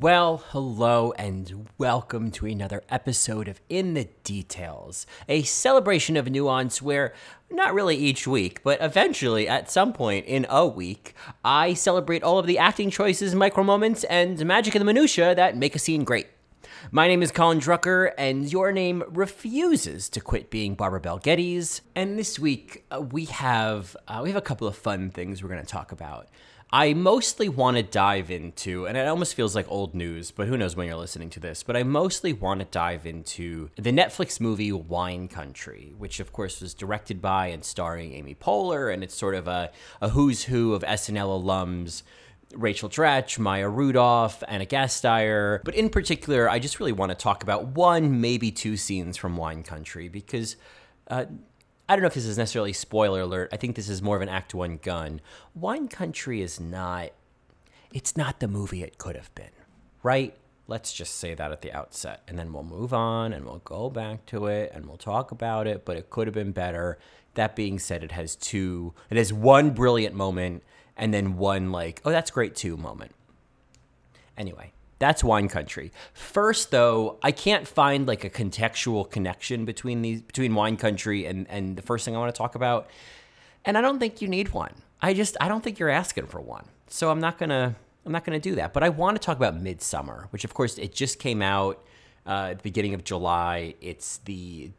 Well, hello, and welcome to another episode of In the Details, a celebration of nuance where, not really each week, but eventually at some point in a week, I celebrate all of the acting choices, micro moments, and magic of the minutiae that make a scene great. My name is Colin Drucker, and your name refuses to quit being Barbara Bel Geddes. And this week uh, we have uh, we have a couple of fun things we're going to talk about. I mostly want to dive into, and it almost feels like old news, but who knows when you're listening to this. But I mostly want to dive into the Netflix movie Wine Country, which of course was directed by and starring Amy Poehler, and it's sort of a, a who's who of SNL alums. Rachel Dratch, Maya Rudolph, Anna Gasteyer. But in particular, I just really want to talk about one, maybe two scenes from Wine Country because uh, I don't know if this is necessarily spoiler alert. I think this is more of an Act One gun. Wine Country is not. It's not the movie it could have been, right? Let's just say that at the outset, and then we'll move on and we'll go back to it and we'll talk about it. But it could have been better. That being said, it has two. It has one brilliant moment and then one like, oh, that's great too moment. Anyway, that's wine country. First, though, I can't find like a contextual connection between these between wine country and and the first thing I want to talk about. And I don't think you need one. I just I don't think you're asking for one. So I'm not gonna I'm not gonna do that. But I want to talk about Midsommar, which of course it just came out uh, at the beginning of July. It's the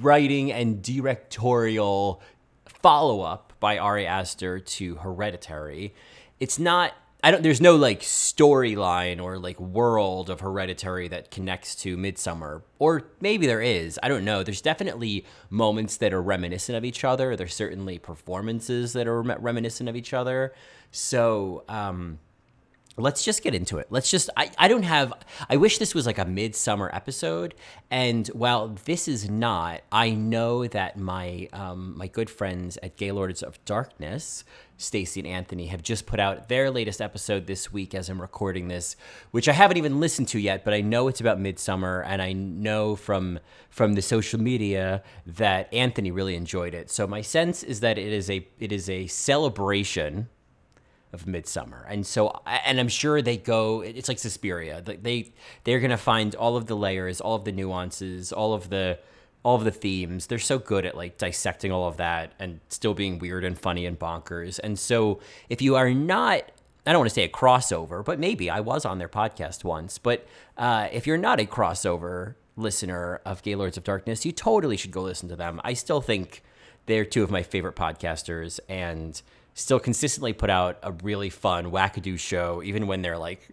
writing and directorial follow up by Ari Aster to Hereditary. It's not I don't there's no like storyline or like world of Hereditary that connects to Midsommar, Or maybe there is. I don't know. There's definitely moments that are reminiscent of each other. There's certainly performances that are reminiscent of each other. So, um let's just get into it. Let's just I, I don't have I wish this was like a Midsommar episode. And while this is not, I know that my um my good friends at Gaylords of Darkness, Stacy and Anthony, have just put out their latest episode this week as I'm recording this, which I haven't even listened to yet, but I know it's about Midsommar and I know from from the social media that Anthony really enjoyed it. So my sense is that it is a it is a celebration of Midsommar And so, and I'm sure they go. It's like Suspiria. They they're gonna find all of the layers, all of the nuances, all of the all of the themes. They're so good at like dissecting all of that and still being weird and funny and bonkers. And so, if you are not I don't want to say a crossover, but maybe I was on their podcast once. But uh, if you're not a crossover listener of Gaylords of Darkness, you totally should go listen to them. I still think they're two of my favorite podcasters, and still consistently put out a really fun wackadoo show, even when they're like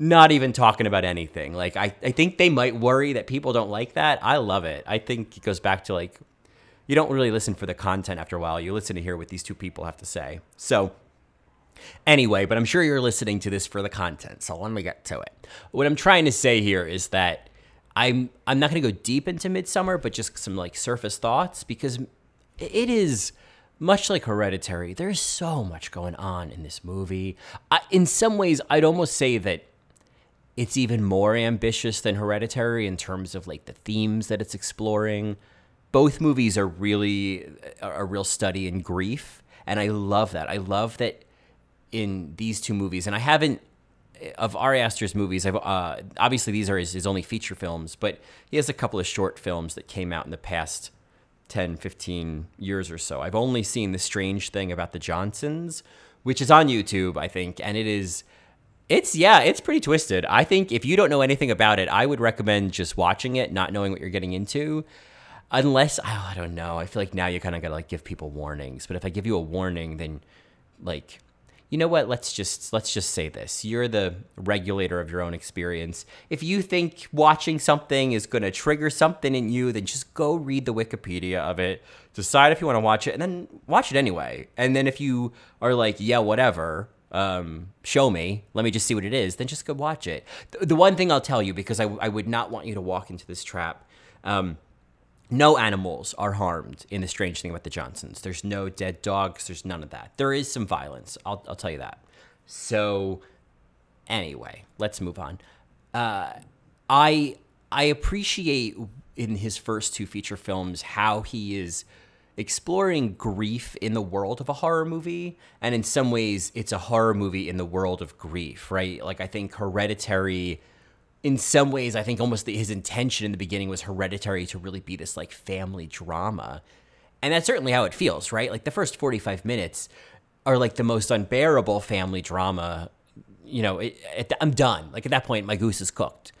not even talking about anything. Like I, I think they might worry that people don't like that. I love it. I think it goes back to like you don't really listen for the content after a while. You listen to hear what these two people have to say. So anyway, but I'm sure you're listening to this for the content. So let me get to it. What I'm trying to say here is that I'm I'm not going to go deep into Midsommar, but just some like surface thoughts because it is much like Hereditary, there's so much going on in this movie. I, in some ways, I'd almost say that it's even more ambitious than Hereditary in terms of like the themes that it's exploring. Both movies are really a real study in grief, and I love that. I love that in these two movies, and I haven't of Ari Aster's movies. I've uh, obviously these are his, his only feature films, but he has a couple of short films that came out in the past 10, 15 years or so. I've only seen The Strange Thing About the Johnsons, which is on YouTube, I think, and it is it's yeah, it's pretty twisted. I think if you don't know anything about it, I would recommend just watching it, not knowing what you're getting into. Unless oh, I don't know. I feel like now you kind of got to like give people warnings. But if I give you a warning, then like you know what let's just let's just say this you're the regulator of your own experience if you think watching something is going to trigger something in you then just go read the wikipedia of it decide if you want to watch it and then watch it anyway and then if you are like yeah whatever um, show me, let me just see what it is, then just go watch it. The, the one thing I'll tell you, because I, I would not want you to walk into this trap, um, no animals are harmed in the strange thing about the Johnsons. There's no dead dogs, there's none of that. There is some violence, I'll, I'll tell you that. So, anyway, let's move on. Uh, I I appreciate in his first two feature films how he is exploring grief in the world of a horror movie and in some ways it's a horror movie in the world of grief right? Like i think hereditary in some ways i think almost the, his intention in the beginning was hereditary to really be this like family drama. And that's certainly how it feels right? Like the first 45 minutes are like the most unbearable family drama you know it, it, i'm done. Like at that point my goose is cooked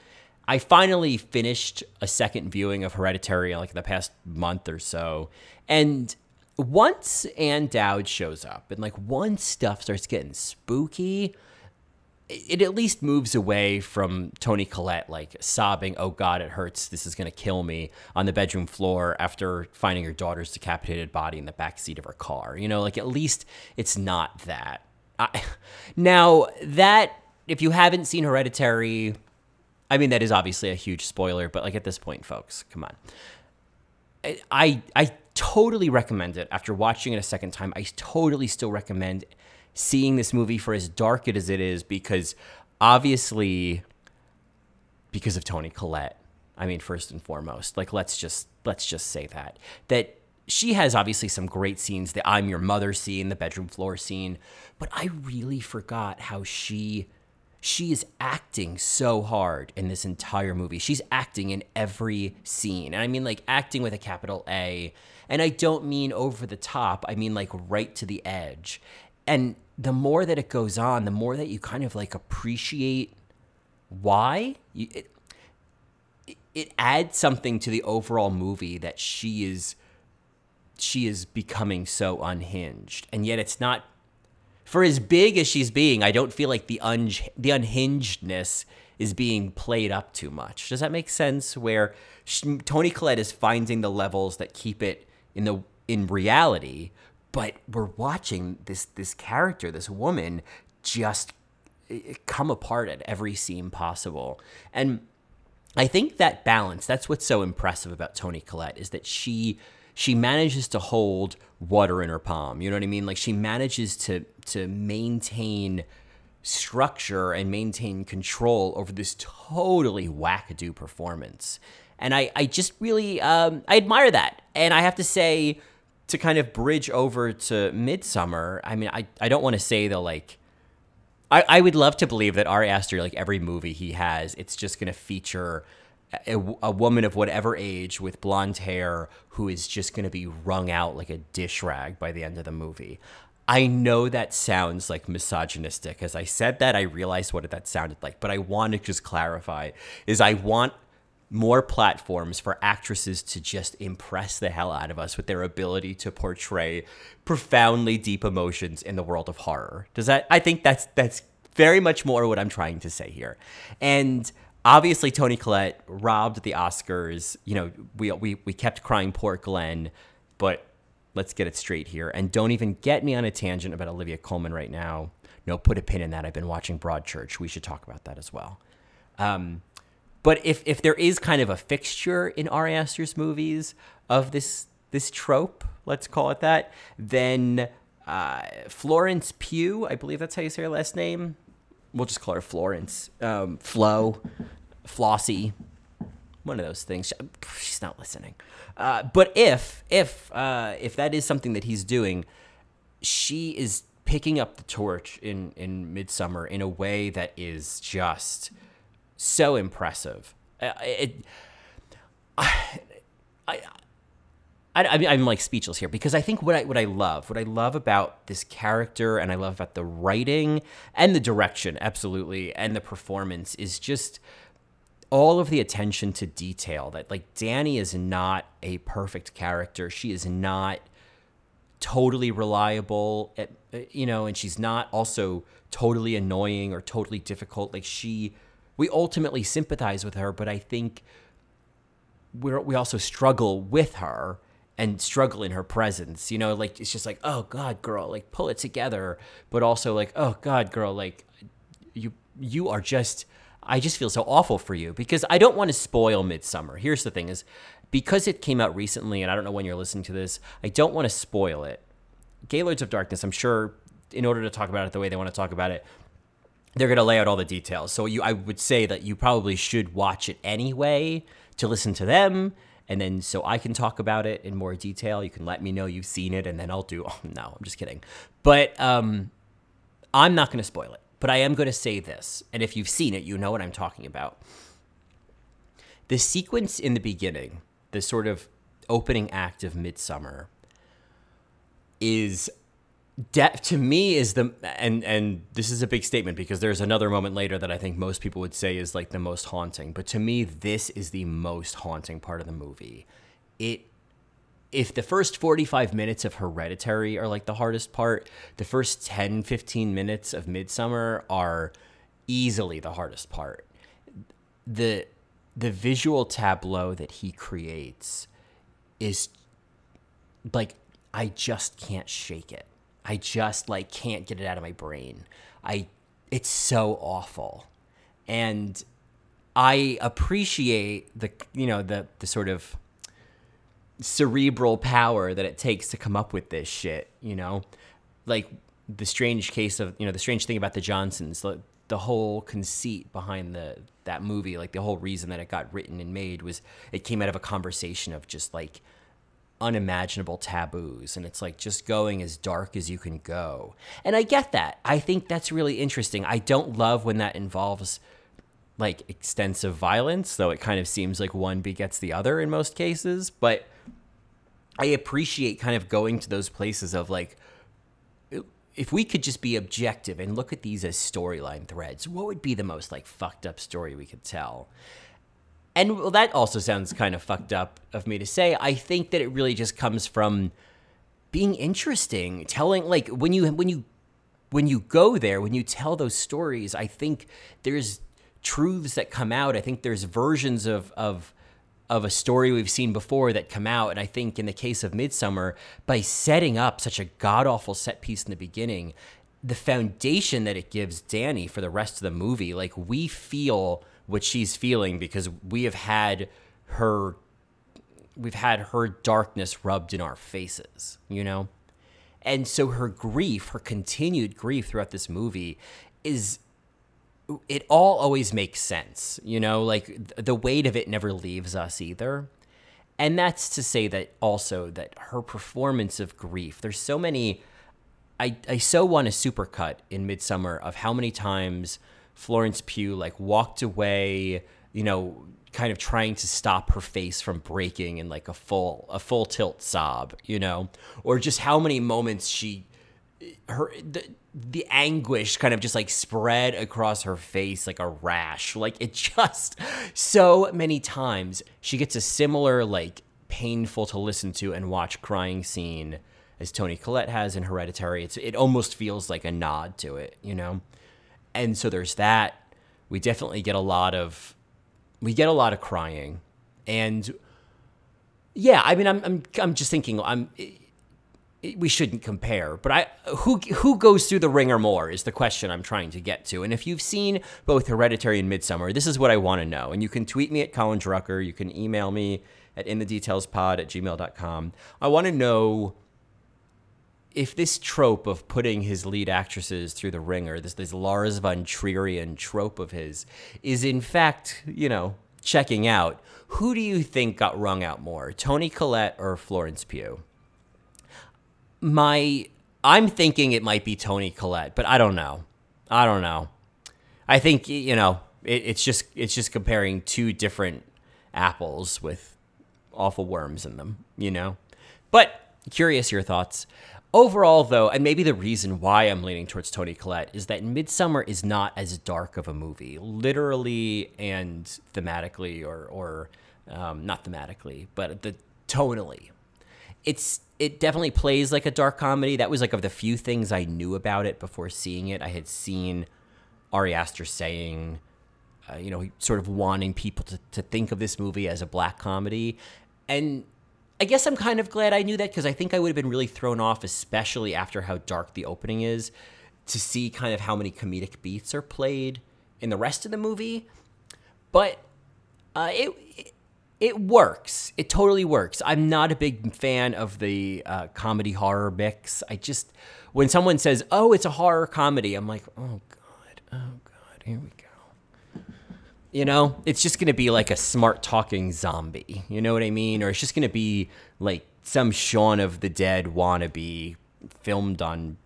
I finally finished a second viewing of Hereditary like the past month or so. And once Ann Dowd shows up and like once stuff starts getting spooky, it at least moves away from Toni Collette like sobbing, "Oh God, it hurts. This is gonna kill me" on the bedroom floor after finding her daughter's decapitated body in the back seat of her car. You know, like at least it's not that. I, now that if you haven't seen Hereditary, I mean, that is obviously a huge spoiler, but like at this point, folks, come on. I I totally recommend it after watching it a second time. I totally still recommend seeing this movie for as dark it as it is because obviously because of Toni Collette. I mean, first and foremost, like let's just let's just say that that she has obviously some great scenes. The I'm your mother scene, the bedroom floor scene, but I really forgot how she she is acting so hard in this entire movie. She's acting in every scene. And I mean like acting with a capital A. And I don't mean over the top. I mean like right to the edge. And the more that it goes on, the more that you kind of like appreciate why you, it, it adds something to the overall movie that she is she is becoming so unhinged. And yet it's not for as big as she's being, I don't feel like the un- the unhingedness is being played up too much. Does that make sense? Where she, Toni Collette is finding the levels that keep it in the in reality, but we're watching this this character, this woman, just eh, come apart at every seam possible. And I think that balance, that's what's so impressive about Toni Collette, is that she she manages to hold water in her palm. You know what I mean? Like she manages to to maintain structure and maintain control over this totally wackadoo performance. And I, I just really um, I admire that. And I have to say, to kind of bridge over to Midsommar, I mean, I, I don't want to say the like I, I would love to believe that Ari Aster, like every movie he has, it's just gonna feature a, a, woman of whatever age with blonde hair who is just going to be wrung out like a dish rag by the end of the movie. I know that sounds like misogynistic. As I said that, I realized what that sounded like, but I want to just clarify is I want more platforms for actresses to just impress the hell out of us with their ability to portray profoundly deep emotions in the world of horror. Does that I think that's that's very much more what I'm trying to say here. And obviously Toni Collette robbed the Oscars. You know, we we we kept crying poor Glenn, but let's get it straight here. And don't even get me on a tangent about Olivia Colman right now. No, put a pin in that. I've been watching Broadchurch. We should talk about that as well. Um, but if if there is kind of a fixture in Ari Aster's movies of this this trope, let's call it that, then uh, Florence Pugh, I believe that's how you say her last name we'll just call her Florence, um, Flo, Flossie, one of those things. She's not listening. Uh, but if if uh, if that is something that he's doing, she is picking up the torch in in Midsommar in a way that is just so impressive. Uh, it, I, I I, am like speechless here because I think what I what I love, what I love about this character, and I love about the writing and the direction, absolutely, and the performance is just all of the attention to detail. That like Danny is not a perfect character. She is not totally reliable, at, you know, and she's not also totally annoying or totally difficult. Like she, we ultimately sympathize with her, but I think we we also struggle with her and struggle in her presence. You know, like it's just like, oh God, girl, like pull it together, but also like, oh God, girl, like you you are just. I just feel so awful for you because I don't want to spoil Midsommar. Here's the thing: is because it came out recently, and I don't know when you're listening to this. I don't want to spoil it. Gaylords of Darkness. I'm sure in order to talk about it the way they want to talk about it, they're going to lay out all the details. So you, I would say that you probably should watch it anyway to listen to them and then so I can talk about it in more detail. You can let me know you've seen it, and then I'll do. Oh no, I'm just kidding. But um, I'm not going to spoil it. But I am going to say this, and if you've seen it, you know what I'm talking about. The sequence in the beginning, the sort of opening act of Midsommar, is de- to me is the and and this is a big statement because there's another moment later that I think most people would say is like the most haunting. But to me, this is the most haunting part of the movie. It if the first 45 minutes of Hereditary are like the hardest part, the first 10 15 minutes of Midsommar are easily the hardest part. The the visual tableau that he creates is like I just can't shake it. I just like can't get it out of my brain. I it's so awful. And I appreciate the you know the the sort of cerebral power that it takes to come up with this shit, you know? Like the strange case of, you know, the strange thing about the Johnsons, the, the whole conceit behind the that movie, like the whole reason that it got written and made was it came out of a conversation of just like unimaginable taboos and it's like just going as dark as you can go. And I get that. I think that's really interesting. I don't love when that involves like extensive violence, though it kind of seems like one begets the other in most cases, but I appreciate kind of going to those places of like if we could just be objective and look at these as storyline threads, what would be the most like fucked up story we could tell? And well, that also sounds kind of fucked up of me to say. I think that it really just comes from being interesting, telling like when you when you when you go there, when you tell those stories, I think there's truths that come out. I think there's versions of of of a story we've seen before that come out. And I think in the case of Midsommar, by setting up such a god awful set piece in the beginning, the foundation that it gives Danny for the rest of the movie, like we feel what she's feeling because we have had her we've had her darkness rubbed in our faces, you know? And so her grief, her continued grief throughout this movie is it all always makes sense, you know, like the weight of it never leaves us either. And that's to say that also that her performance of grief, there's so many I, I so want a supercut in Midsommar of how many times Florence Pugh like walked away, you know, kind of trying to stop her face from breaking in like a full a full tilt sob, you know, or just how many moments she her the, the anguish kind of just like spread across her face like a rash. Like it just so many times she gets a similar like painful to listen to and watch crying scene as Toni Collette has in Hereditary. It's it almost feels like a nod to it you know and so there's that. We definitely get a lot of we get a lot of crying, and yeah, I mean, I'm I'm I'm just thinking I'm. we shouldn't compare, but I who who goes through the ringer more is the question I'm trying to get to. And if you've seen both Hereditary and Midsommar, this is what I want to know. And you can tweet me at Colin Drucker. You can email me at inthedetailspod at gmail.com. I want to know if this trope of putting his lead actresses through the ringer, this this Lars von Trierian trope of his, is in fact, you know, checking out, who do you think got wrung out more, Toni Collette or Florence Pugh? My, I'm thinking it might be Toni Collette, but I don't know. I don't know. I think you know it, it's just it's just comparing two different apples with awful worms in them, you know. But curious your thoughts. Overall, though, and maybe the reason why I'm leaning towards Toni Collette is that Midsommar is not as dark of a movie, literally and thematically, or or um, not thematically, but the tonally. It's it definitely plays like a dark comedy. That was like of the few things I knew about it before seeing it. I had seen Ari Aster saying, uh, you know, sort of wanting people to, to think of this movie as a black comedy, and I guess I'm kind of glad I knew that because I think I would have been really thrown off, especially after how dark the opening is, to see kind of how many comedic beats are played in the rest of the movie. But uh, it, it it works. It totally works. I'm not a big fan of the uh, comedy horror mix. I just when someone says, "Oh, it's a horror comedy," I'm like, "Oh god, oh god, here we go." You know, it's just gonna be like a smart talking zombie. You know what I mean? Or it's just gonna be like some Shaun of the Dead wannabe filmed on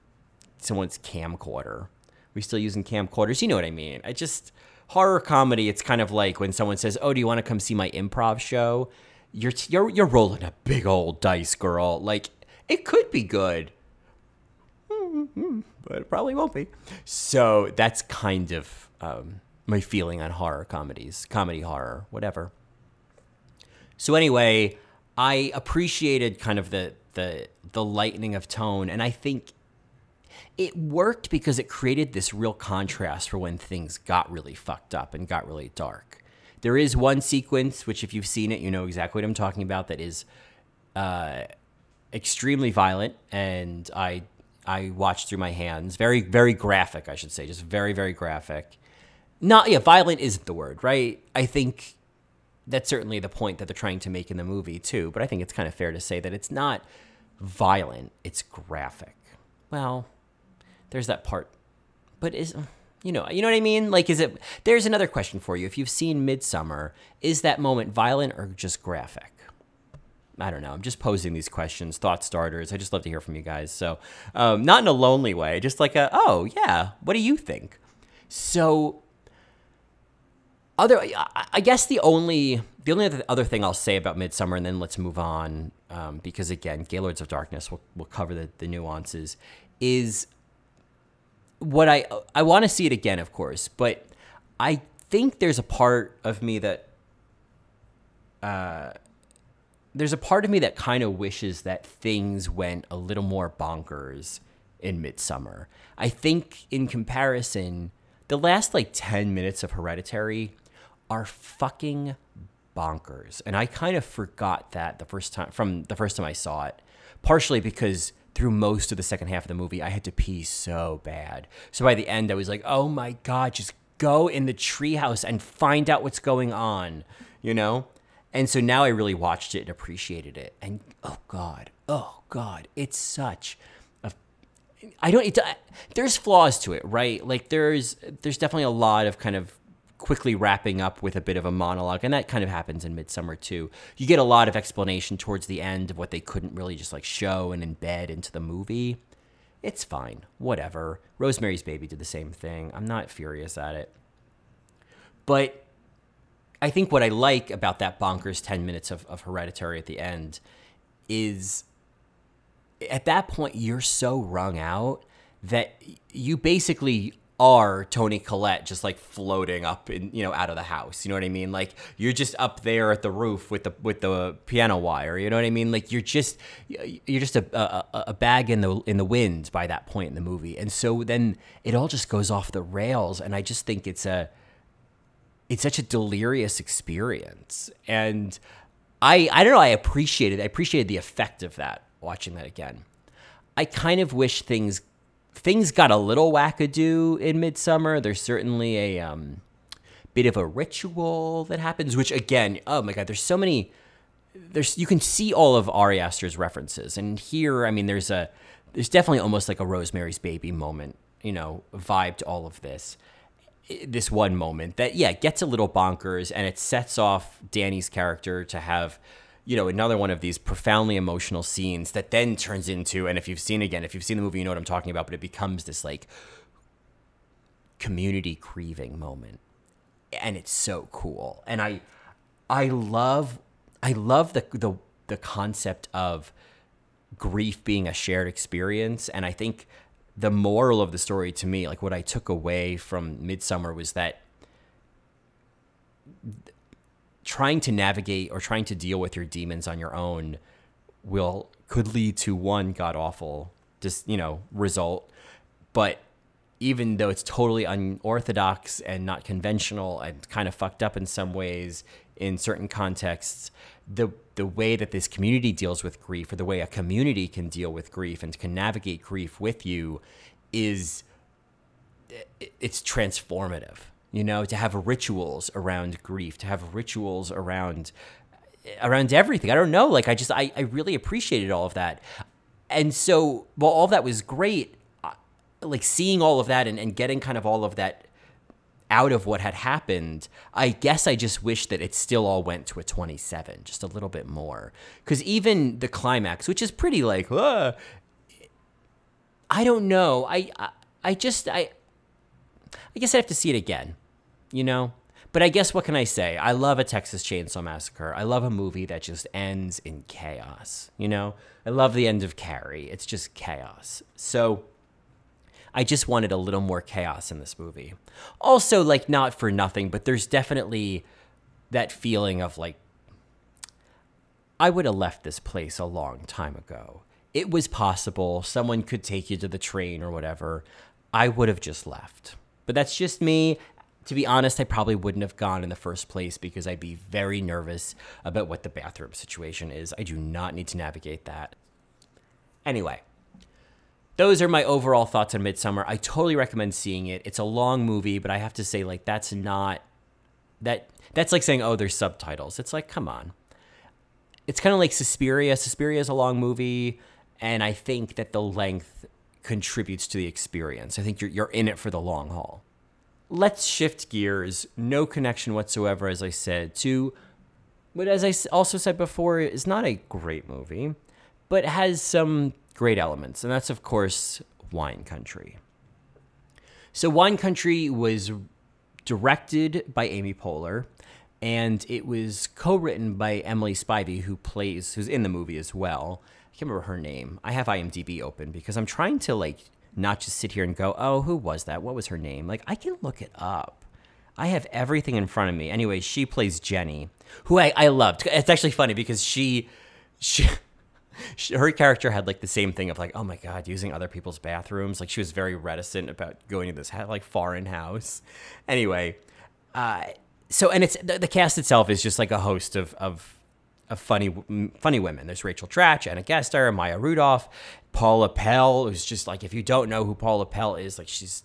someone's camcorder. We still using camcorders? You know what I mean? I just horror comedy, it's kind of like when someone says, "Oh, do you want to come see my improv show?" You're you're you're rolling a big old dice, girl. Like it could be good, but it probably won't be. So that's kind of um, my feeling on horror comedies, comedy horror, whatever. So anyway, I appreciated kind of the the the lightening of tone, and I think it worked because it created this real contrast for when things got really fucked up and got really dark. There is one sequence, which if you've seen it, you know exactly what I'm talking about, that is uh, extremely violent, and I I watched through my hands. Very very graphic, I should say, just very very graphic. Not yeah, violent isn't the word, right? I think that's certainly the point that they're trying to make in the movie too. But I think it's kind of fair to say that it's not violent; it's graphic. Well, there's that part. But is you know, you know what I mean? Like is it There's another question for you. If you've seen Midsommar, is that moment violent or just graphic? I don't know. I'm just posing these questions, thought starters. I just love to hear from you guys. So, um, not in a lonely way, just like a, oh, yeah, what do you think? So, other, I guess the only, the only other thing I'll say about Midsommar and then let's move on, um, because again, Gaylords of Darkness will, will cover the, the nuances, is what I I want to see it again, of course, but I think there's a part of me that uh, there's a part of me that kind of wishes that things went a little more bonkers in Midsommar. I think in comparison, the last like 10 minutes of Hereditary are fucking bonkers. And I kind of forgot that the first time from the first time I saw it, partially because through most of the second half of the movie, I had to pee so bad. So by the end, I was like, oh my God, just go in the treehouse and find out what's going on, you know? And so now I really watched it and appreciated it. And oh God, oh God, it's such a. I don't. It, there's flaws to it, right? Like there's there's definitely a lot of kind of quickly wrapping up with a bit of a monologue and that kind of happens in Midsommar too. You get a lot of explanation towards the end of what they couldn't really just like show and embed into the movie. It's fine. Whatever. Rosemary's baby did the same thing. I'm not furious at it. But i think what i like about that bonkers 10 minutes of, of hereditary at the end is at that point you're so wrung out that you basically are Toni Collette just like floating up in you know out of the house. You know what I mean? Like you're just up there at the roof with the with the piano wire. You know what I mean? Like you're just you're just a, a, a bag in the in the wind by that point in the movie. And so then it all just goes off the rails. And I just think it's a it's such a delirious experience. And I I don't know. I appreciated I appreciated the effect of that watching that again. I kind of wish things things got a little wackadoo in Midsommar. There's certainly a um, bit of a ritual that happens, which again, oh my god, there's so many. There's you can see all of Ari Aster's references, and here, I mean, there's a there's definitely almost like a Rosemary's Baby moment, you know, vibe to all of this. This one moment that yeah gets a little bonkers, and it sets off Danny's character to have you know, another one of these profoundly emotional scenes that then turns into, and if you've seen again, if you've seen the movie, you know what I'm talking about, but it becomes this like community grieving moment. And it's so cool. And I I love I love the the the concept of grief being a shared experience. And I think the moral of the story to me, like what I took away from Midsommar was that trying to navigate or trying to deal with your demons on your own will could lead to one god awful just you know result. But even though it's totally unorthodox and not conventional and kind of fucked up in some ways in certain contexts, the the way that this community deals with grief or the way a community can deal with grief and can navigate grief with you is it's transformative you know to have rituals around grief to have rituals around around everything i don't know like i just i, I really appreciated all of that and so while all that was great like seeing all of that and, and getting kind of all of that out of what had happened, I guess I just wish that it still all went to a 27, just a little bit more. Because even the climax, which is pretty like, uh, I don't know. I, I, I just, I, I guess I have to see it again, you know? But I guess what can I say? I love a Texas Chainsaw Massacre. I love a movie that just ends in chaos, you know? I love the end of Carrie. It's just chaos. So I just wanted a little more chaos in this movie. Also, like, not for nothing, but there's definitely that feeling of like, I would have left this place a long time ago. It was possible. Someone could take you to the train or whatever. I would have just left. But that's just me. To be honest, I probably wouldn't have gone in the first place because I'd be very nervous about what the bathroom situation is. I do not need to navigate that. Anyway, those are my overall thoughts on Midsommar. I totally recommend seeing it. It's a long movie, but I have to say, like, that's not that that's like saying, oh, there's subtitles. It's like, come on. It's kind of like Suspiria. Suspiria is a long movie, and I think that the length contributes to the experience. I think you're you're in it for the long haul. Let's shift gears. No connection whatsoever, as I said, to what, as I also said before, is not a great movie, but has some great elements, and that's, of course, Wine Country. So, Wine Country was directed by Amy Poehler, and it was co-written by Emily Spivey, who plays, who's in the movie as well. I can't remember her name. I have IMDb open because I'm trying to like not just sit here and go, "Oh, who was that? What was her name?" Like I can look it up. I have everything in front of me. Anyway, she plays Jenny, who I, I loved. It's actually funny because she she her character had like the same thing of like, oh my god, using other people's bathrooms. Like she was very reticent about going to this like foreign house. Anyway, uh, so and it's the, the, cast itself is just like a host of of, of funny funny women. There's Rachel Dratch, Anna Gasteyer, Maya Rudolph, Paula Pell, who's just like if you don't know who Paula Pell is, like she's.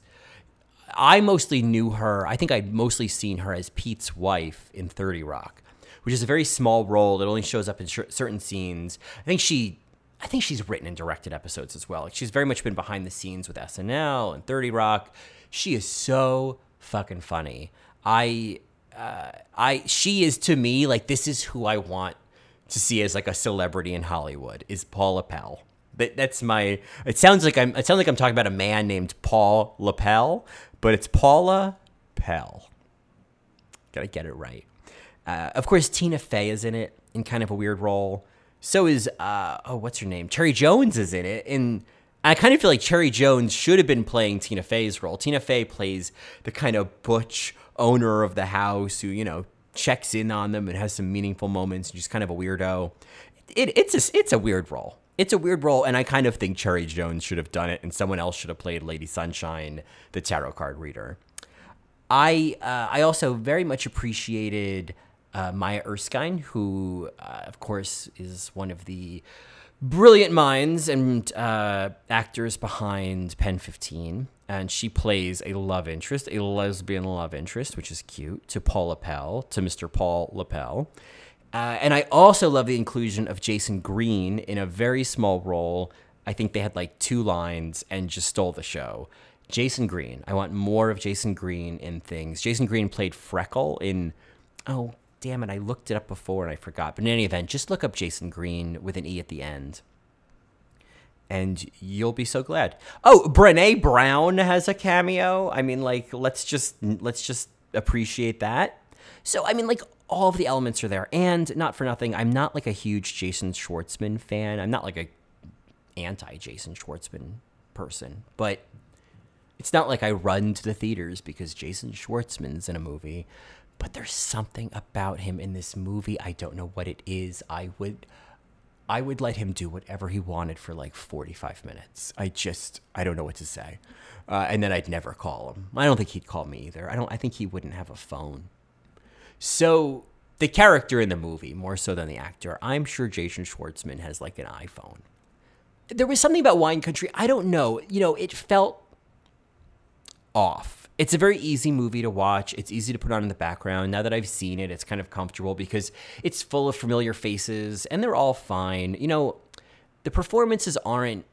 I mostly knew her. I think I'd mostly seen her as Pete's wife in Thirty Rock which is a very small role that only shows up in sh- certain scenes. I think she I think she's written and directed episodes as well. Like she's very much been behind the scenes with SNL and 30 Rock. She is so fucking funny. I uh, I she is to me like this is who I want to see as like a celebrity in Hollywood is Paul Pell. That, that's my. It sounds like I'm. It sounds like I'm talking about a man named Paul Lapel, but it's Paula Pell. Gotta get it right. Uh, of course, Tina Fey is in it in kind of a weird role. So is uh, oh, what's her name? Cherry Jones is in it, and I kind of feel like Cherry Jones should have been playing Tina Fey's role. Tina Fey plays the kind of butch owner of the house who you know checks in on them and has some meaningful moments. And just kind of a weirdo. It, it's a it's a weird role. It's a weird role, and I kind of think Cherry Jones should have done it, and someone else should have played Lady Sunshine, the tarot card reader. I uh, I also very much appreciated uh, Maya Erskine, who, uh, of course, is one of the brilliant minds and uh, actors behind Pen 15. And she plays a love interest, a lesbian love interest, which is cute, to Paul Lapel, to Mr. Paul Lapel. Uh, and I also love the inclusion of Jason Greene in a very small role. I think they had like two lines and just stole the show. Jason Greene. I want more of Jason Greene in things. Jason Greene played Freckle in, oh, damn it, I looked it up before and I forgot. But in any event, just look up Jason Greene with an E at the end. And you'll be so glad. Oh, Brene Brown has a cameo. I mean, like, let's just let's just appreciate that. So, I mean, like, all of the elements are there. And not for nothing, I'm not like a huge Jason Schwartzman fan. I'm not like a anti Jason Schwartzman person, but it's not like I run to the theaters because Jason Schwartzman's in a movie but there's something about him in this movie. I don't know what it is. I would I would let him do whatever he wanted for like 45 minutes. I just, I don't know what to say. Uh, and then I'd never call him. I don't think he'd call me either. I don't, I think he wouldn't have a phone. So the character in the movie, more so than the actor, I'm sure Jason Schwartzman has like an iPhone. There was something about Wine Country, I don't know, you know, it felt off it's a very easy movie to watch. It's easy to put on in the background. Now that I've seen it, it's kind of comfortable because it's full of familiar faces and they're all fine. You know, the performances aren't,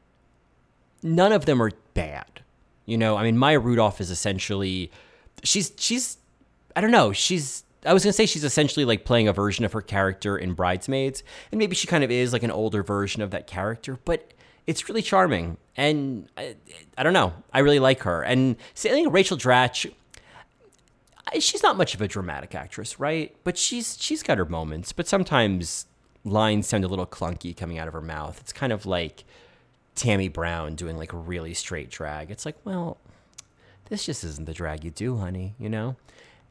none of them are bad. You know, I mean, Maya Rudolph is essentially, she's, she's, I don't know, she's, I was gonna say she's essentially like playing a version of her character in Bridesmaids, and maybe she kind of is like an older version of that character, but it's really charming, and I, I don't know, I really like her. And I think Rachel Dratch, she's not much of a dramatic actress, right? But she's she's got her moments. But sometimes lines sound a little clunky coming out of her mouth. It's kind of like Tammy Brown doing like really straight drag. It's like, well, this just isn't the drag you do, honey, you know?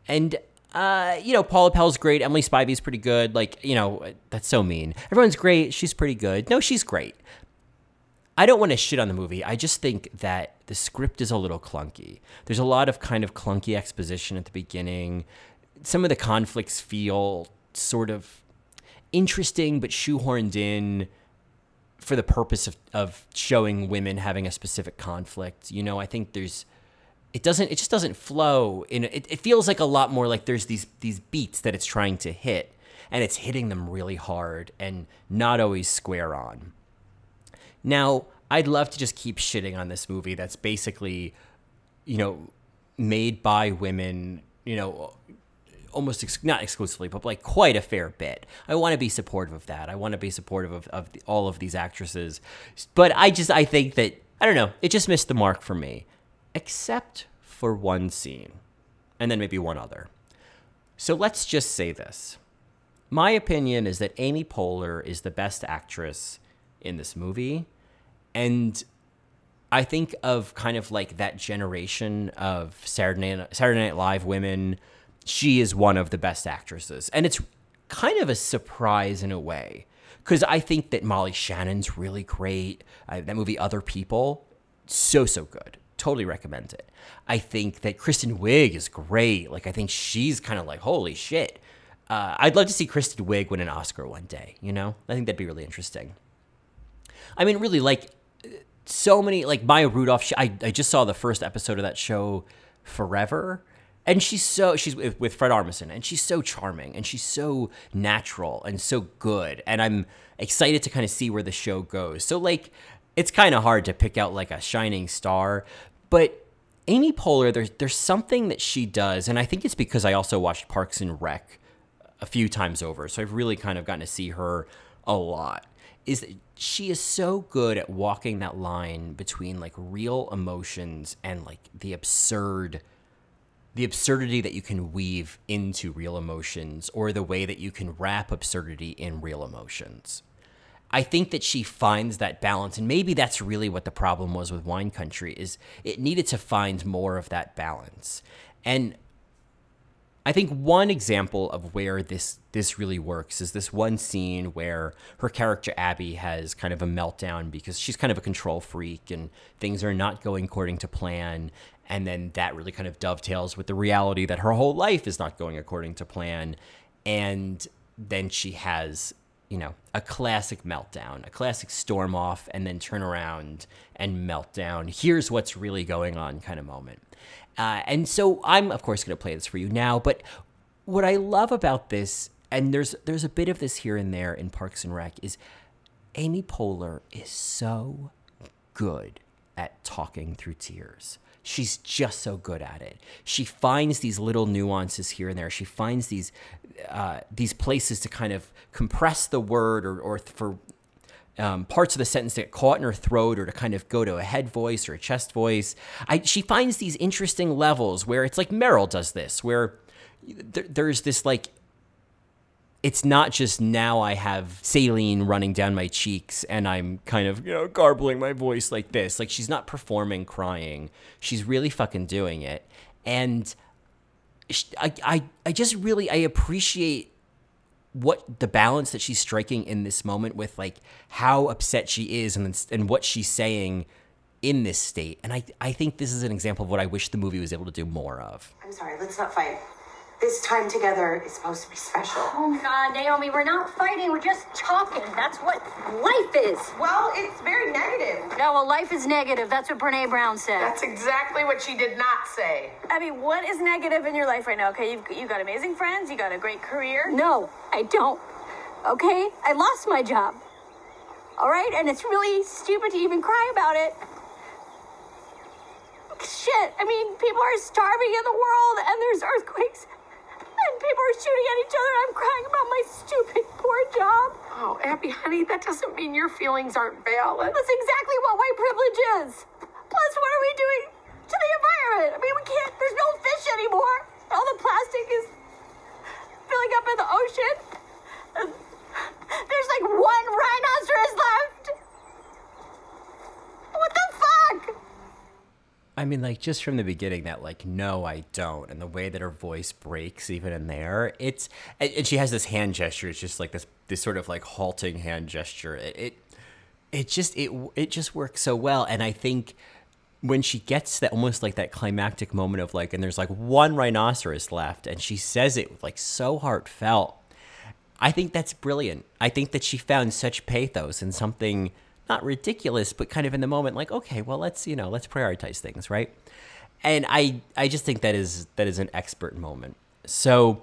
And uh, you know, Paula Pell's great. Emily Spivey's pretty good. Like, you know, that's so mean. Everyone's great. She's pretty good. No, she's great. I don't want to shit on the movie. I just think that the script is a little clunky. There's a lot of kind of clunky exposition at the beginning. Some of the conflicts feel sort of interesting but shoehorned in for the purpose of, of showing women having a specific conflict. You know, I think there's it doesn't it just doesn't flow in it, it feels like a lot more like there's these these beats that it's trying to hit and it's hitting them really hard and not always square on. Now, I'd love to just keep shitting on this movie that's basically, you know, made by women, you know, almost ex- not exclusively, but like quite a fair bit. I want to be supportive of that. I want to be supportive of, of the, all of these actresses. But I just, I think that, I don't know, it just missed the mark for me, except for one scene and then maybe one other. So let's just say this. My opinion is that Amy Poehler is the best actress in this movie and I think of kind of like that generation of Saturday Night, Saturday Night Live women. She is one of the best actresses, and it's kind of a surprise in a way because I think that Molly Shannon's really great. Uh, that movie, Other People, so so good. Totally recommend it. I think that Kristen Wiig is great. Like I think she's kind of like holy shit. Uh, I'd love to see Kristen Wiig win an Oscar one day. You know, I think that'd be really interesting. I mean, really, like so many like Maya Rudolph. She, I I just saw the first episode of that show, Forever, and she's so she's with, Fred Armisen, and she's so charming, and she's so natural and so good, and I'm excited to kind of see where the show goes. So like, it's kind of hard to pick out like a shining star, but. Amy Poehler, there's there's something that she does, and I think it's because I also watched Parks and Rec a few times over, so I've really kind of gotten to see her a lot. Is she is so good at walking that line between like real emotions and like the absurd the absurdity that you can weave into real emotions or the way that you can wrap absurdity in real emotions. I think that she finds that balance and maybe that's really what the problem was with Wine Country is it needed to find more of that balance. And I think one example of where this this really works is this one scene where her character Abby has kind of a meltdown because she's kind of a control freak and things are not going according to plan. And then that really kind of dovetails with the reality that her whole life is not going according to plan. And then she has you know a classic meltdown a classic storm off and then turn around and meltdown here's what's really going on kind of moment uh, and so I'm, of course, going to play this for you now. But what I love about this, and there's there's a bit of this here and there in Parks and Rec, is Amy Poehler is so good at talking through tears. She's just so good at it. She finds these little nuances here and there. She finds these uh, these places to kind of compress the word or, or for um, parts of the sentence get caught in her throat or to kind of go to a head voice or a chest voice. I, she finds these interesting levels where it's like Meryl does this, where th- there's this like, it's not just now I have saline running down my cheeks and I'm kind of, you know, garbling my voice like this. Like she's not performing crying. She's really fucking doing it. And I, I, I just really, I appreciate what the balance that she's striking in this moment with like how upset she is and and what she's saying in this state. And I I think this is an example of what I wish the movie was able to do more of. I'm sorry, let's not fight. This time together is supposed to be special. Oh God, Naomi, we're not fighting. We're just talking. That's what life is. Well, it's very negative. No, well, life is negative. That's what Brene Brown said. That's exactly what she did not say. I mean, what is negative in your life right now? Okay, you've, you got amazing friends, you got a great career. No, I don't. Okay, I lost my job. All right, and it's really stupid to even cry about it. Shit, I mean, people are starving in the world, and there's earthquakes and people are shooting at each other. I'm crying about my stupid poor job. Oh, Abby, honey, that doesn't mean your feelings aren't valid. That's exactly what white privilege is. Plus, what are we doing to the environment? I mean, we can't, there's no fish anymore. All the plastic is filling up in the ocean. There's like one rhinoceros left. What the fuck? I mean, like just from the beginning, that like no, I don't, and the way that her voice breaks even in there, it's and, and she has this hand gesture. It's just like this this sort of like halting hand gesture. It it, it just it it just works so well, and I think when she gets that almost like that climactic moment of like, and there's like one rhinoceros left, and she says it like so heartfelt. I think that's brilliant. I think that she found such pathos in something not ridiculous, but kind of in the moment, like, okay, well, let's you know, let's prioritize things, right? And I I just think that is that is an expert moment. So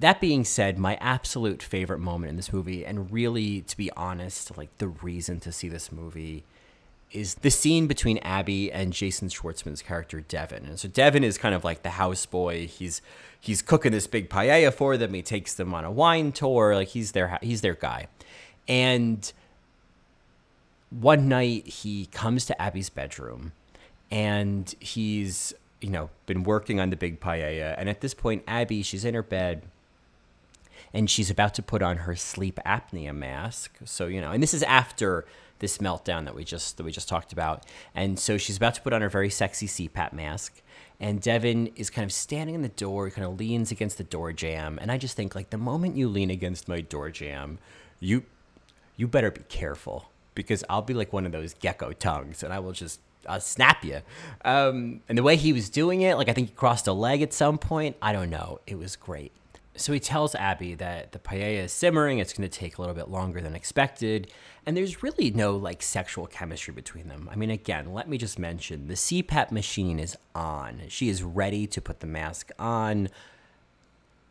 that being said, my absolute favorite moment in this movie, and really, to be honest, like the reason to see this movie is the scene between Abby and Jason Schwartzman's character Devin. And so Devin is kind of like the houseboy. He's he's cooking this big paella for them. He takes them on a wine tour. Like he's their he's their guy. And one night he comes to Abby's bedroom and he's, you know, been working on the big paella. And at this point, Abby, she's in her bed and she's about to put on her sleep apnea mask. So, you know, and this is after this meltdown that we just that we just talked about. And so she's about to put on her very sexy CPAP mask. And Devin is kind of standing in the door, he kind of leans against the door jamb. And I just think like the moment you lean against my door jamb, you you better be careful because I'll be like one of those gecko tongues and I will just I'll snap you. Um, and the way he was doing it, like I think he crossed a leg at some point. I don't know. It was great. So he tells Abby that the paella is simmering. It's going to take a little bit longer than expected. And there's really no like sexual chemistry between them. I mean, again, let me just mention the CPAP machine is on. She is ready to put the mask on.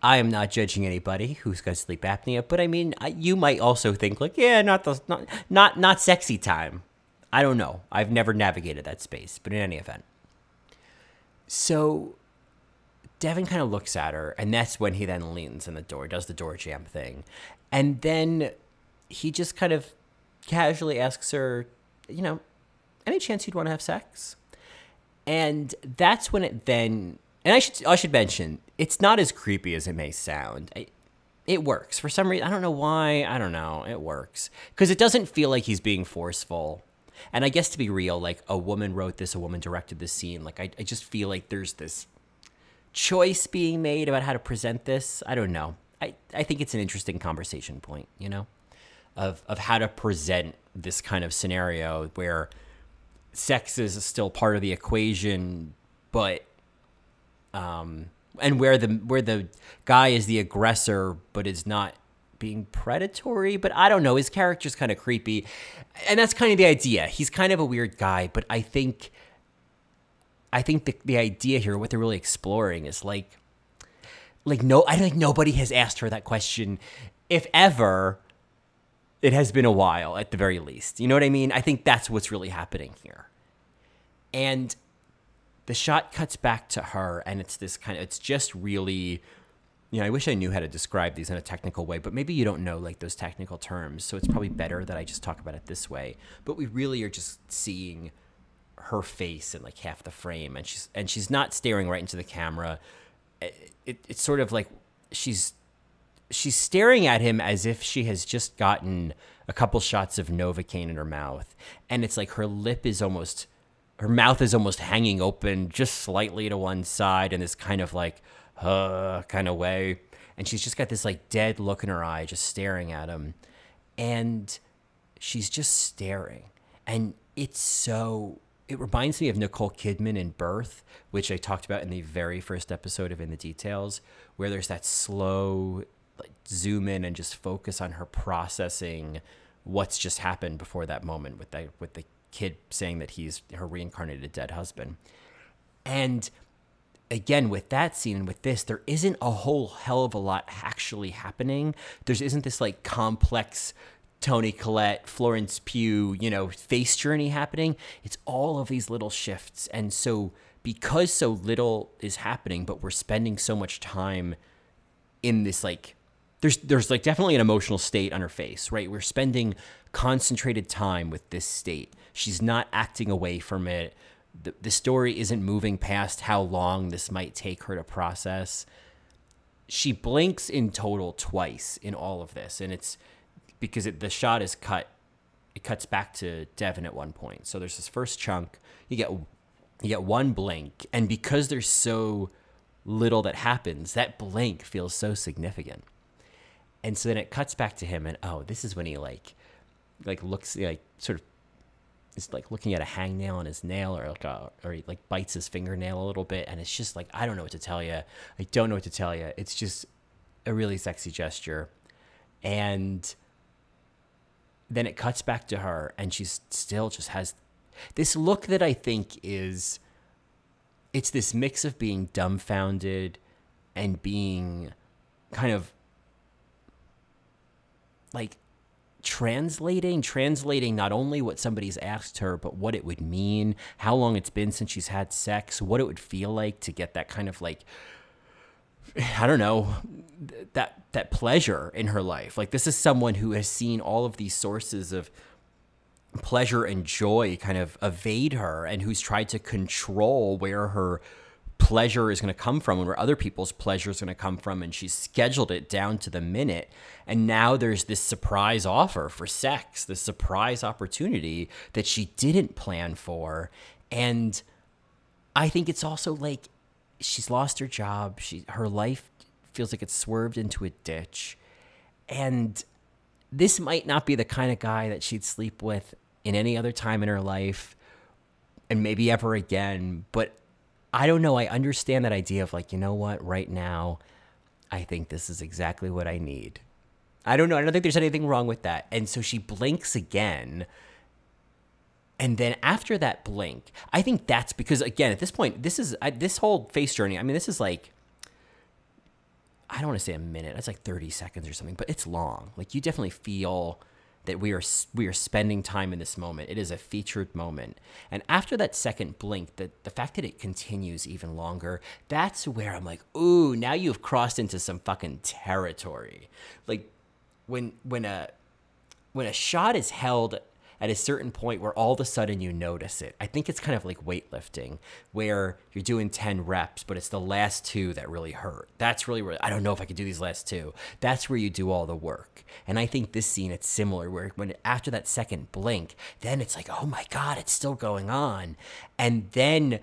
I am not judging anybody who's got sleep apnea, but I mean, I, you might also think like, yeah, not the not not not sexy time. I don't know. I've never navigated that space, but in any event. So Devin kind of looks at her, and that's when he then leans in the door, does the door jamb thing. And then he just kind of casually asks her, you know, any chance you'd want to have sex? And that's when it then and I should I should mention it's not as creepy as it may sound. I, it works for some reason. I don't know why. I don't know. It works because it doesn't feel like he's being forceful. And I guess to be real, like a woman wrote this, a woman directed this scene. Like I, I just feel like there's this choice being made about how to present this. I don't know. I, I think it's an interesting conversation point, you know, of of how to present this kind of scenario where sex is still part of the equation, but um, and where the where the guy is the aggressor but is not being predatory but i don't know his character's kind of creepy. And that's kind of the idea. He's kind of a weird guy but i think i think the, the idea here what they're really exploring is like like no i think nobody has asked her that question if ever it has been a while at the very least. You know what i mean? I think that's what's really happening here. And the shot cuts back to her and it's this kind of it's just really you know, I wish I knew how to describe these in a technical way, but maybe you don't know like those technical terms. So it's probably better that I just talk about it this way. But we really are just seeing her face in like half the frame and she's and she's not staring right into the camera. It, it, it's sort of like she's she's staring at him as if she has just gotten a couple shots of Novocaine in her mouth. And it's like her lip is almost her mouth is almost hanging open just slightly to one side in this kind of like uh kind of way and she's just got this like dead look in her eye, just staring at him, and she's just staring, and it's so. It reminds me of Nicole Kidman in Birth, which I talked about in the very first episode of In the Details, where there's that slow like zoom in and just focus on her processing what's just happened before that moment with the with the kid saying that he's her reincarnated dead husband. And again with that scene and with this there isn't a whole hell of a lot actually happening. There isn't this like complex Toni Collette, Florence Pugh, you know, face journey happening. It's all of these little shifts. And so because so little is happening, but we're spending so much time in this like there's there's like definitely an emotional state on her face, right? We're spending concentrated time with this state. She's not acting away from it. The, the story isn't moving past how long this might take her to process. She blinks in total twice in all of this, and it's because it, the shot is cut. It cuts back to Devin at one point. So there's this first chunk. You get you get one blink, and because there's so little that happens, that blink feels so significant. And so then it cuts back to him, and oh, this is when he like, like looks like sort of is like looking at a hangnail on his nail, or like a, or he like bites his fingernail a little bit, and it's just like I don't know what to tell you. I don't know what to tell you. It's just a really sexy gesture, and then it cuts back to her, and she's still just has this look that I think is it's this mix of being dumbfounded and being kind of like translating translating not only what somebody's asked her but what it would mean how long it's been since she's had sex what it would feel like to get that kind of like i don't know that that pleasure in her life. Like this is someone who has seen all of these sources of pleasure and joy kind of evade her and who's tried to control where her pleasure is going to come from and where other people's pleasure is going to come from and she's scheduled it down to the minute. And now there's this surprise offer for sex this surprise opportunity that she didn't plan for. And i think it's also like she's lost her job. She her life feels like it's swerved into a ditch. And this might not be the kind of guy that she'd sleep with in any other time in her life and maybe ever again but I don't know. I understand that idea of like, you know what, right now, I think this is exactly what I need. I don't know. I don't think there's anything wrong with that. And so she blinks again. And then after that blink, I think that's because again, at this point, this is I, this whole face journey. I mean, this is like I don't want to say a minute. That's like 30 seconds or something, but it's long. Like you definitely feel that we are we are spending time in this moment. It is a featured moment. And after that second blink, the, the fact that it continues even longer, that's where I'm like, ooh, now you've crossed into some fucking territory. Like when when a when a shot is held at a certain point where all of a sudden you notice it. I think it's kind of like weightlifting where you're doing 10 reps, but it's the last two that really hurt. That's really where I don't know if I could do these last two. That's where you do all the work. And I think this scene, it's similar where when after that second blink, then it's like, oh my God, it's still going on. And then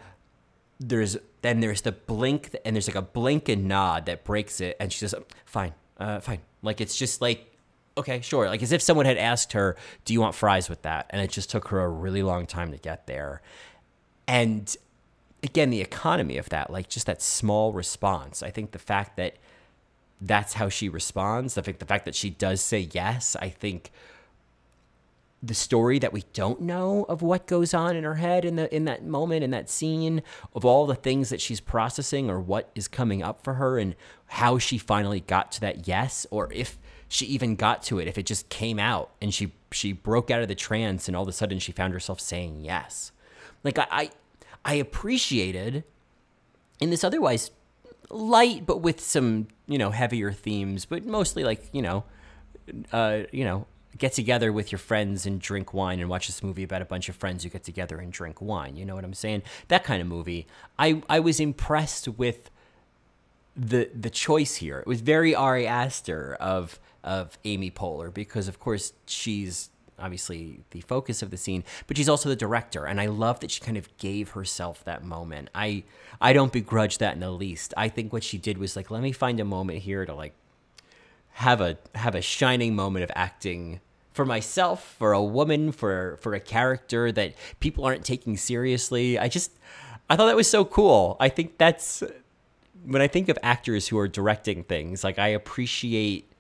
there's then there's the blink and there's like a blink and nod that breaks it and she says fine uh, fine like it's just like okay, sure. Like as if someone had asked her, "Do you want fries with that?" And it just took her a really long time to get there. And again, the economy of that, like just that small response. I think the fact that that's how she responds, the fact the fact that she does say yes, I think the story that we don't know of what goes on in her head in the in that moment in that scene of all the things that she's processing or what is coming up for her and how she finally got to that yes or if she even got to it if it just came out and she she broke out of the trance and all of a sudden she found herself saying yes. Like i i, I appreciated in this otherwise light but with some you know heavier themes but mostly like you know uh you know get together with your friends and drink wine and watch this movie about a bunch of friends who get together and drink wine. You know what i'm saying? That kind of movie. I i was impressed with the the choice here it was very Ari Aster of of Amy Poehler because, of course, she's obviously the focus of the scene, but she's also the director, and I love that she kind of gave herself that moment. I I don't begrudge that in the least. I think what she did was like, let me find a moment here to like have a have a shining moment of acting for myself, for a woman, for for a character that people aren't taking seriously. I just I thought that was so cool. I think that's when I think of actors who are directing things, like I appreciate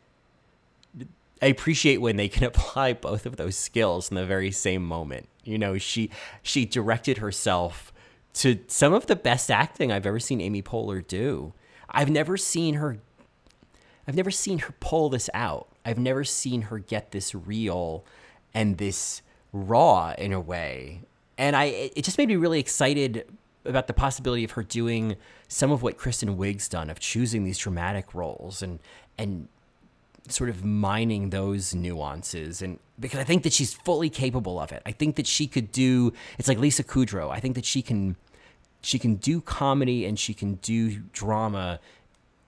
I appreciate when they can apply both of those skills in the very same moment. You know, she she directed herself to some of the best acting I've ever seen Amy Poehler do. I've never seen her I've never seen her pull this out. I've never seen her get this real and this raw in a way. And I it just made me really excited about the possibility of her doing some of what Kristen Wiig's done of choosing these dramatic roles and and sort of mining those nuances and because I think that she's fully capable of it. I think that she could do it's like Lisa Kudrow. I think that she can she can do comedy and she can do drama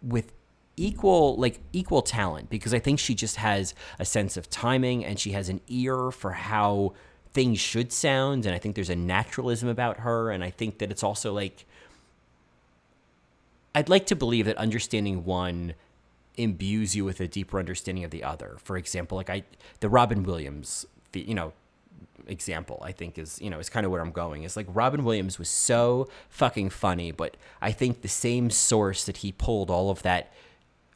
with equal like equal talent because I think she just has a sense of timing and she has an ear for how things should sound and I think there's a naturalism about her and I think that it's also like I'd like to believe that understanding one imbues you with a deeper understanding of the other. For example, like I the Robin Williams, you know, example I think is you know is kind of where I'm going. Is like Robin Williams was so fucking funny, but I think the same source that he pulled all of that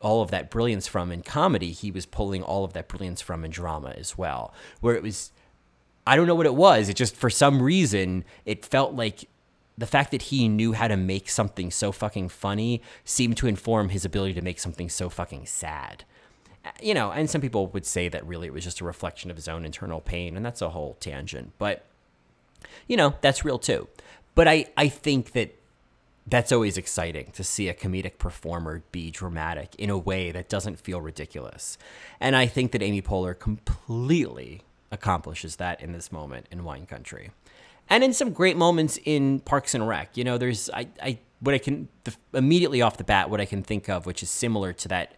all of that brilliance from in comedy, he was pulling all of that brilliance from in drama as well. Where it was I don't know what it was. It just for some reason it felt like the fact that he knew how to make something so fucking funny seemed to inform his ability to make something so fucking sad. Uh, you know, and some people would say that really it was just a reflection of his own internal pain, and that's a whole tangent. But, you know, that's real too. But I, I think that that's always exciting to see a comedic performer be dramatic in a way that doesn't feel ridiculous. And I think that Amy Poehler completely accomplishes that in this moment in Wine Country and in some great moments in Parks and Rec. You know, there's I, I what I can the, immediately off the bat what I can think of, which is similar to that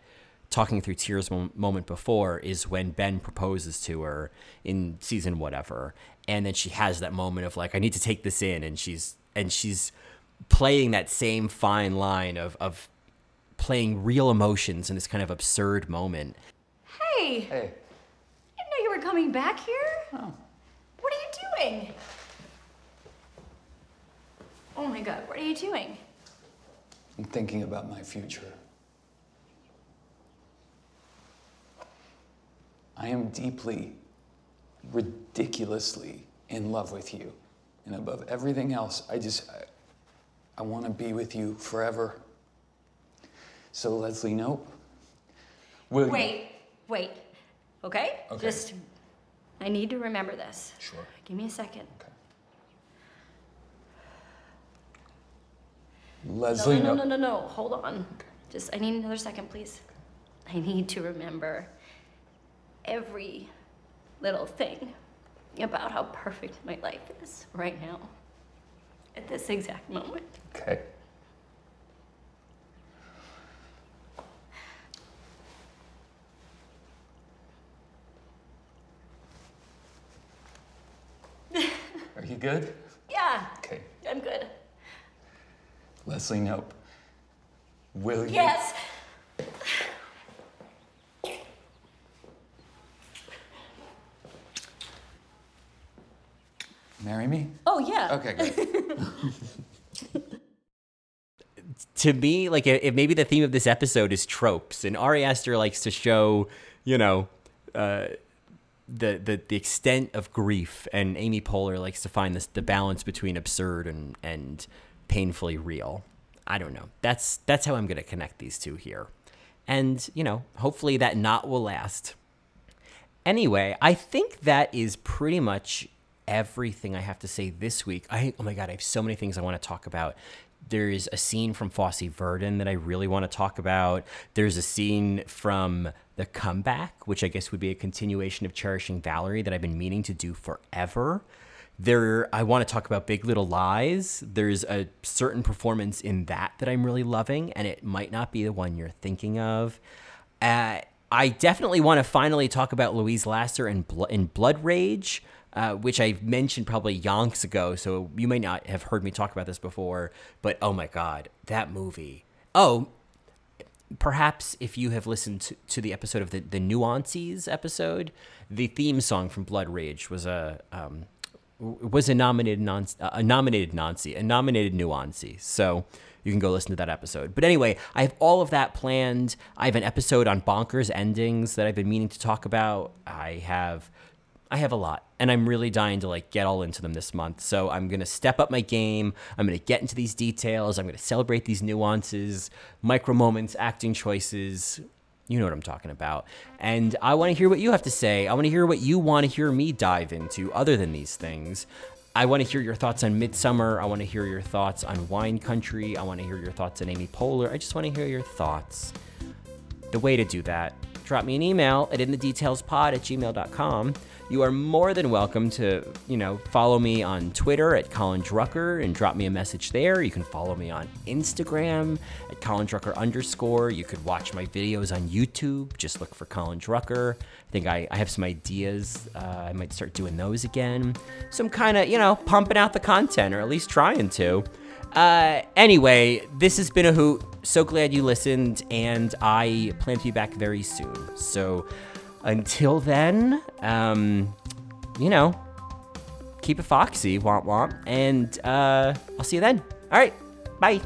talking through tears moment before, is when Ben proposes to her in season whatever, and then she has that moment of like I need to take this in, and she's and she's playing that same fine line of of playing real emotions in this kind of absurd moment. Hey. Hey. I didn't know you were coming back here. Oh. What are you doing? Oh my god, what are you doing? I'm thinking about my future. I am deeply, ridiculously in love with you. And above everything else, I just, I, I want to be with you forever. So, Leslie, nope. Will Wait, wait. Okay? Okay. Just, I need to remember this. Sure. Give me a second. Okay. Leslie, no, no. no, no, no, no. Hold on. Just, I need another second, please. I need to remember every little thing about how perfect my life is right now. At this exact moment. Okay. Are you good? Yeah, Okay. I'm good. Leslie, nope. Will you? Yes. Marry me? Oh, yeah. Okay, good. to me, like if maybe the theme of this episode is tropes, and Ari Aster likes to show, you know, uh, the the the extent of grief, and Amy Poehler likes to find this the balance between absurd and and painfully real. I don't know. That's that's how I'm going to connect these two here, and you know, hopefully that knot will last. Anyway, I think that is pretty much everything I have to say this week. I oh my god, I have so many things I want to talk about. There's a scene from Fosse Verdon that I really want to talk about. There's a scene from The Comeback, which I guess would be a continuation of Cherishing Valerie that I've been meaning to do forever. There, I want to talk about Big Little Lies. There's a certain performance in that that I'm really loving, and it might not be the one you're thinking of. Uh, I definitely want to finally talk about Louise Lasser in, Blo- in Blood Rage, uh, which I mentioned probably yonks ago, so you may not have heard me talk about this before. But oh my god, that movie! Oh, perhaps if you have listened to, to the episode of the, the Nuances episode, the theme song from Blood Rage was a um, was a nominated non a nominated Nancy, a nominated Nuancy. So you can go listen to that episode. But anyway, I have all of that planned. I have an episode on bonkers endings that I've been meaning to talk about. I have I have a lot and I'm really dying to like get all into them this month. So I'm going to step up my game. I'm going to get into these details. I'm going to celebrate these nuances, micro moments, acting choices. You know what I'm talking about. And I want to hear what you have to say. I want to hear what you want to hear me dive into other than these things. I want to hear your thoughts on Midsommar. I want to hear your thoughts on Wine Country. I want to hear your thoughts on Amy Poehler. I just want to hear your thoughts. The way to do that, drop me an email at inthedetailspod at gmail.com you are more than welcome to, you know, follow me on Twitter at Colin Drucker and drop me a message there. You can follow me on Instagram at Colin Drucker underscore. You could watch my videos on YouTube. Just look for Colin Drucker. I think I, I have some ideas. Uh, I might start doing those again. So I'm kind of, you know, pumping out the content or at least trying to. Uh, anyway, this has been a hoot. So glad you listened, and I plan to be back very soon. So, until then, um, you know, keep it foxy, womp womp, and uh, I'll see you then. All right, bye.